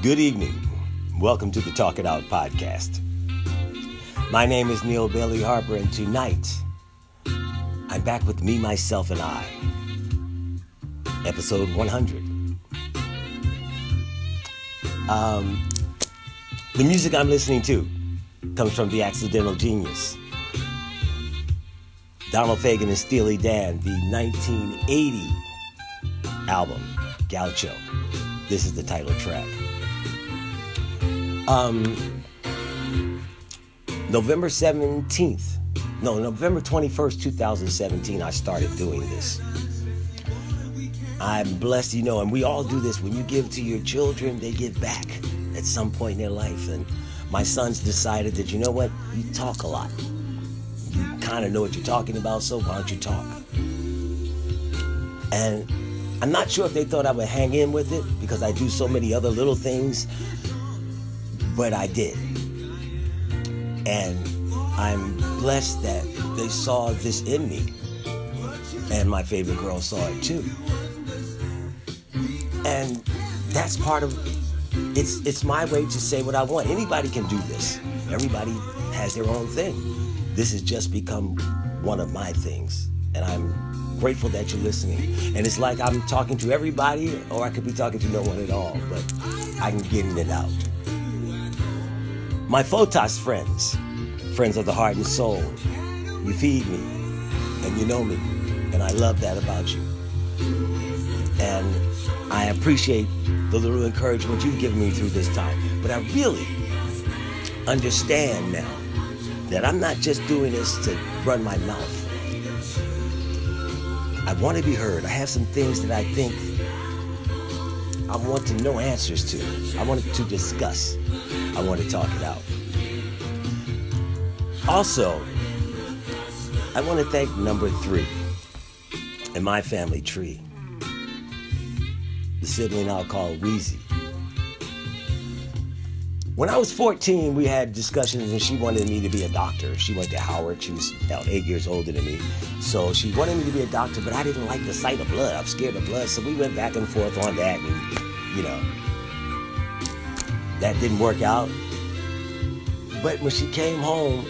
Good evening. Welcome to the Talk It Out podcast. My name is Neal Bailey Harper, and tonight I'm back with Me, Myself, and I, episode 100. Um, the music I'm listening to comes from The Accidental Genius. Donald Fagen and Steely Dan, the 1980 album, Gaucho. This is the title track. Um, November 17th, no, November 21st, 2017, I started doing this. I'm blessed, you know, and we all do this. When you give to your children, they give back at some point in their life. And my sons decided that, you know what, you talk a lot. You kind of know what you're talking about, so why don't you talk? And I'm not sure if they thought I would hang in with it because I do so many other little things but I did. And I'm blessed that they saw this in me. And my favorite girl saw it too. And that's part of it's it's my way to say what I want. Anybody can do this. Everybody has their own thing. This has just become one of my things. And I'm grateful that you're listening. And it's like I'm talking to everybody, or I could be talking to no one at all, but I can get it out. My Photos friends, friends of the heart and soul, you feed me and you know me, and I love that about you. And I appreciate the little encouragement you've given me through this time. But I really understand now that I'm not just doing this to run my mouth. I want to be heard. I have some things that I think I want to know answers to. I want to discuss. I want to talk it out. Also, I want to thank number three in my family tree, the sibling I'll call Weesie. When I was 14, we had discussions, and she wanted me to be a doctor. She went to Howard. She was eight years older than me. So she wanted me to be a doctor, but I didn't like the sight of blood. I'm scared of blood. So we went back and forth on that, and, you know, that didn't work out. But when she came home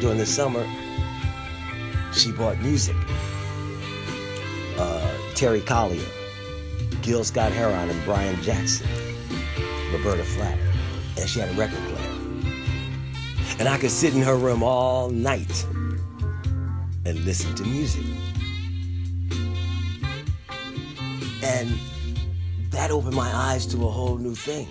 during the summer, she bought music. Uh, Terry Callier, Gil Scott Heron, and Brian Jackson, Roberta Flack. And she had a record player. And I could sit in her room all night and listen to music. And that opened my eyes to a whole new thing.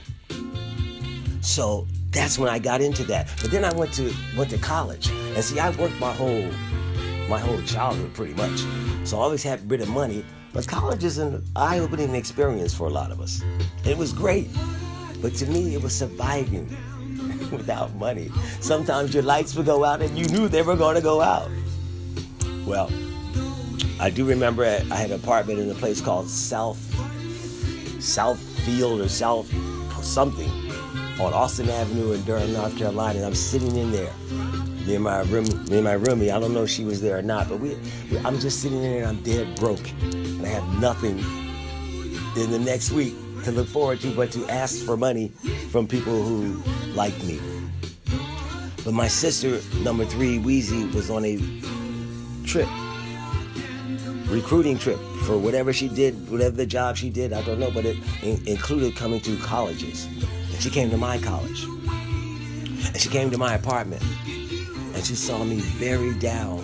So that's when I got into that. But then I went to went to college, and see, I worked my whole my whole childhood pretty much. So I always had a bit of money. But college is an eye-opening experience for a lot of us. It was great, but to me, it was surviving without money. Sometimes your lights would go out, and you knew they were going to go out. Well, I do remember I had an apartment in a place called South Southfield or South something on Alston Avenue in Durham, North Carolina, and I'm sitting in there. Me and my room, me and my roomie. I don't know if she was there or not, but we, we I'm just sitting in there and I'm dead broke, and I have nothing in the next week to look forward to, but to ask for money from people who like me. But my sister, number three, Weesie, was on a trip, recruiting trip for whatever she did, whatever the job she did. I don't know, but it in- included coming to colleges. And she came to my college. And she came to my apartment. And she saw me very down.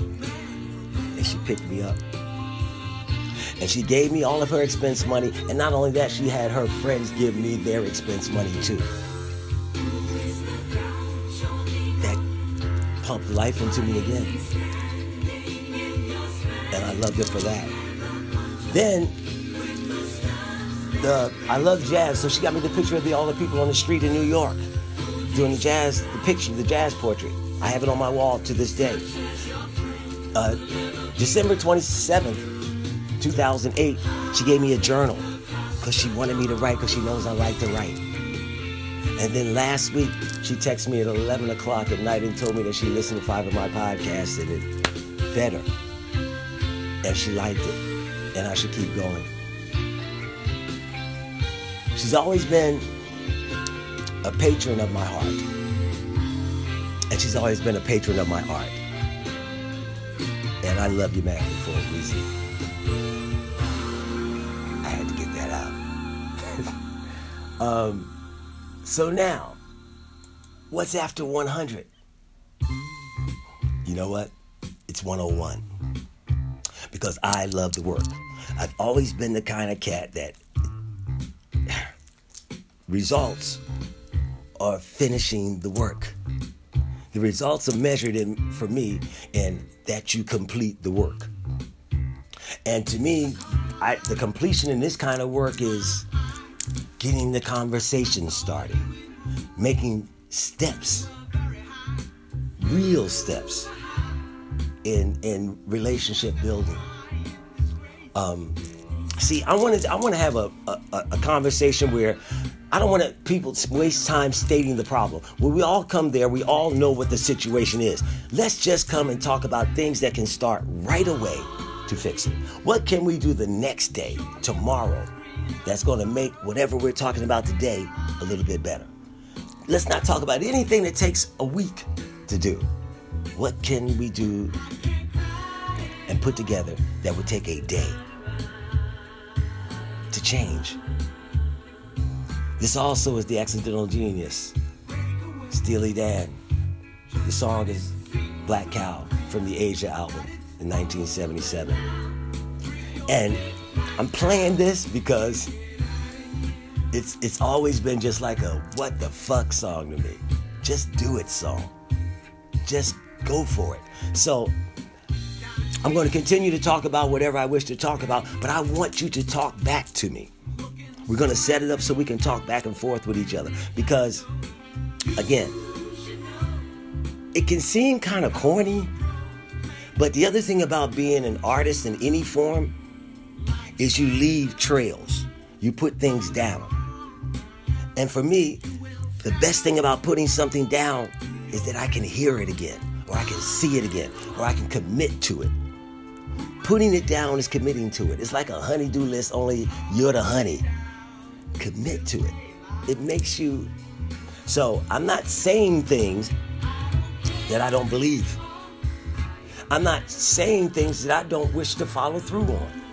And she picked me up. And she gave me all of her expense money. And not only that, she had her friends give me their expense money too. That pumped life into me again. And I loved her for that. Then the I love jazz, so she got me the picture of the, all the people on the street in New York doing the jazz, the picture, the jazz portrait. I have it on my wall to this day. Uh, December 27th, 2008, she gave me a journal because she wanted me to write because she knows I like to write. And then last week, she texted me at 11 o'clock at night and told me that she listened to five of my podcasts and it fed her. And she liked it. And I should keep going. She's always been a patron of my heart. And she's always been a patron of my art. And I love you, man, for a reason. Um, so now, what's after 100? You know what? It's 101. Because I love the work. I've always been the kind of cat that results are finishing the work. The results are measured in, for me in that you complete the work. And to me, I, the completion in this kind of work is getting the conversation started, making steps, real steps in in relationship building. Um, see, I want to I want to have a, a, a conversation where I don't want to people waste time stating the problem. When we all come there, we all know what the situation is. Let's just come and talk about things that can start right away to fix it. What can we do the next day, tomorrow, that's going to make whatever we're talking about today a little bit better? Let's not talk about anything that takes a week to do. What can we do and put together that would take a day to change? This also is the accidental genius, Steely Dan. The song is Black Cow from the Aja album in 1977. And I'm playing this because it's it's always been just like a what the fuck song to me. Just do it song. Just go for it. So I'm going to continue to talk about whatever I wish to talk about, but I want you to talk back to me. We're going to set it up so we can talk back and forth with each other because again, it can seem kind of corny, but the other thing about being an artist in any form is you leave trails. You put things down. And for me, the best thing about putting something down is that I can hear it again, or I can see it again, or I can commit to it. Putting it down is committing to it. It's like a honeydew list, only you're the honey. Commit to it. It makes you. So I'm not saying things that I don't believe. I'm not saying things that I don't wish to follow through on.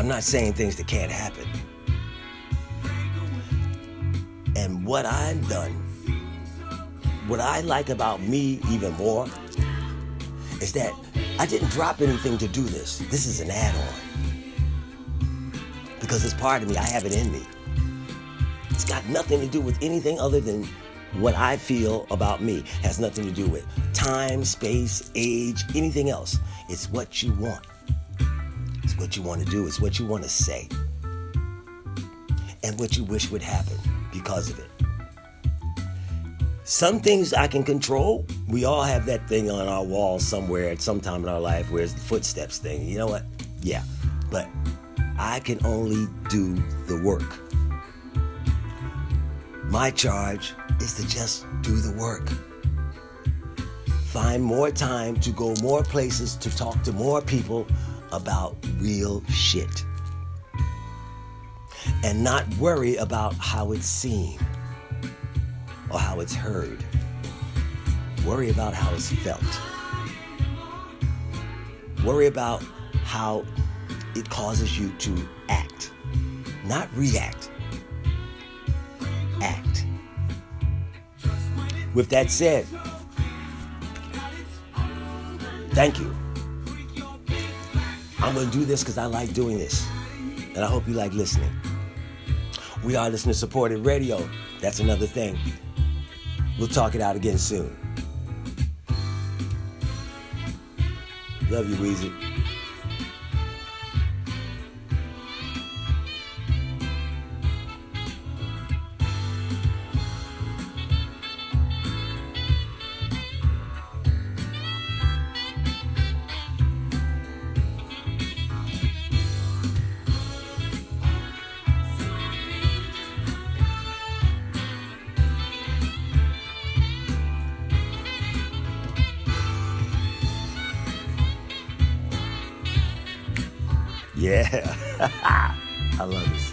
I'm not saying things that can't happen. And what I've done, what I like about me even more, is that I didn't drop anything to do this. This is an add on. Because it's part of me, I have it in me. It's got nothing to do with anything other than what I feel about me. It has nothing to do with time, space, age, anything else. It's what you want. What you want to do. It's what you want to say. And what you wish would happen because of it. Some things I can control. We all have that thing on our wall somewhere at some time in our life where it's the footsteps thing. You know what? Yeah. But I can only do the work. My charge is to just do the work. Find more time to go more places to talk to more people about real shit. And not worry about how it's seen or how it's heard. Worry about how it's felt. Worry about how it causes you to act, not react. Act. With that said, thank you. I'm to do this because I like doing this. And I hope you like listening. We are listener supported radio. That's another thing. We'll talk it out again soon. Love you, Weesie. Yeah. I love this.